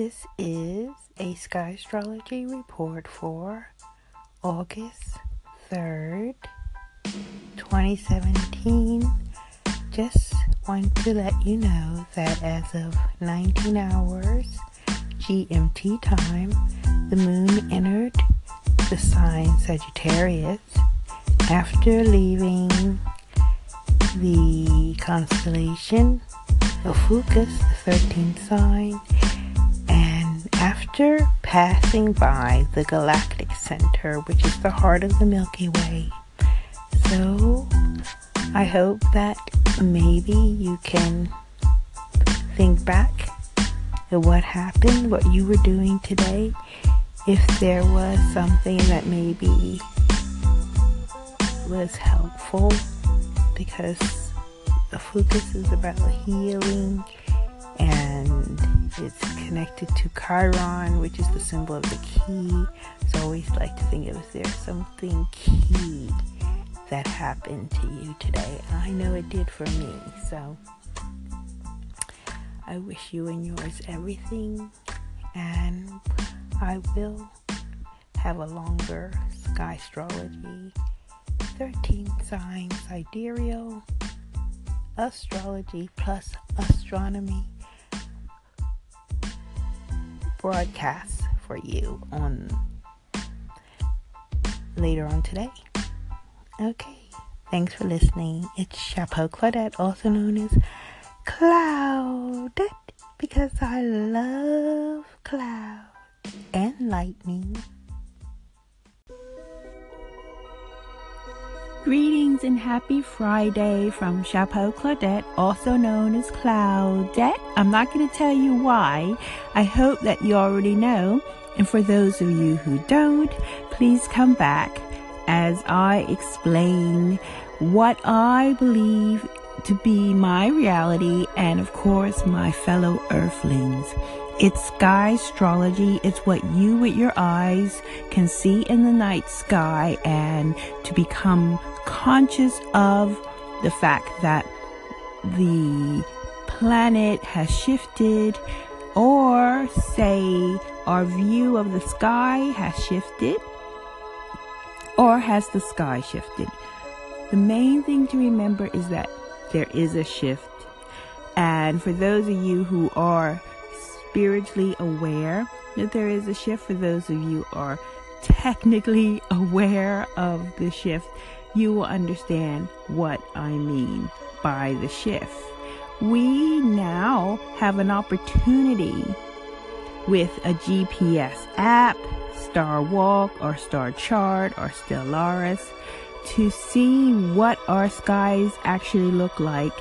This is a sky astrology report for August 3rd, 2017. Just want to let you know that as of 19 hours GMT time, the moon entered the sign Sagittarius after leaving the constellation Ophiuchus, the 13th sign, after passing by the galactic center, which is the heart of the Milky Way. So, I hope that maybe you can think back at what happened, what you were doing today, if there was something that maybe was helpful because the focus is about healing and it's connected to Chiron, which is the symbol of the key. So I always like to think if there something key that happened to you today. I know it did for me. So I wish you and yours everything. And I will have a longer sky astrology 13 signs sidereal astrology plus astronomy broadcast for you on later on today. Okay, thanks for listening. It's Chapeau Claudette, also known as Cloudette, because I love clouds and lightning. Greetings and happy Friday from Chapeau Claudette, also known as Claudette. I'm not going to tell you why. I hope that you already know. And for those of you who don't, please come back as I explain what I believe to be my reality and, of course, my fellow earthlings. It's sky astrology. It's what you with your eyes can see in the night sky and to become conscious of the fact that the planet has shifted or say our view of the sky has shifted or has the sky shifted. The main thing to remember is that there is a shift. And for those of you who are spiritually aware that there is a shift, for those of you are technically aware of the shift, you will understand what I mean by the shift. We now have an opportunity with a GPS app, Star Walk or Star Chart or Stellaris to see what our skies actually look like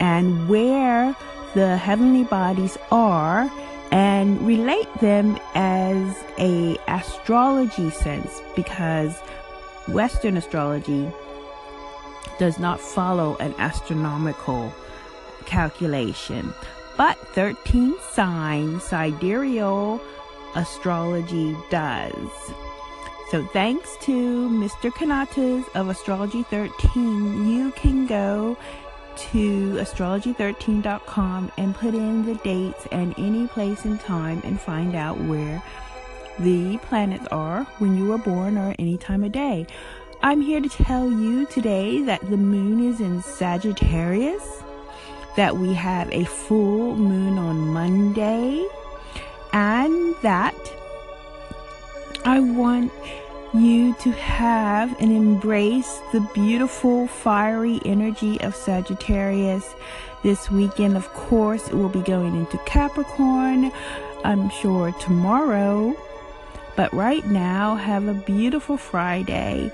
and where the heavenly bodies are and relate them as a astrology sense because western astrology does not follow an astronomical calculation but 13 sign sidereal astrology does so thanks to Mr. Kanatas of Astrology 13, you can go to astrology13.com and put in the dates and any place and time and find out where the planets are when you were born or any time of day. I'm here to tell you today that the moon is in Sagittarius, that we have a full moon on Monday, and that I want you to have and embrace the beautiful, fiery energy of Sagittarius. This weekend, of course, it will be going into Capricorn. I'm sure tomorrow. But right now, have a beautiful Friday.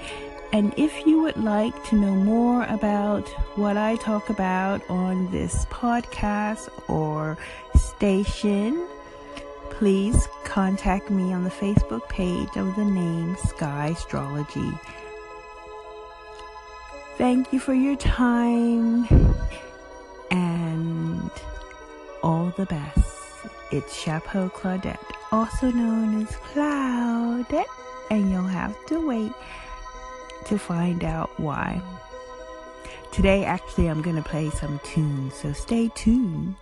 And if you would like to know more about what I talk about on this podcast or station, please contact me on the Facebook page of the name Sky Astrology. Thank you for your time and all the best. It's Chapeau Claudette, also known as Claudette, and you'll have to wait to find out why. Today, actually, I'm going to play some tunes, so stay tuned.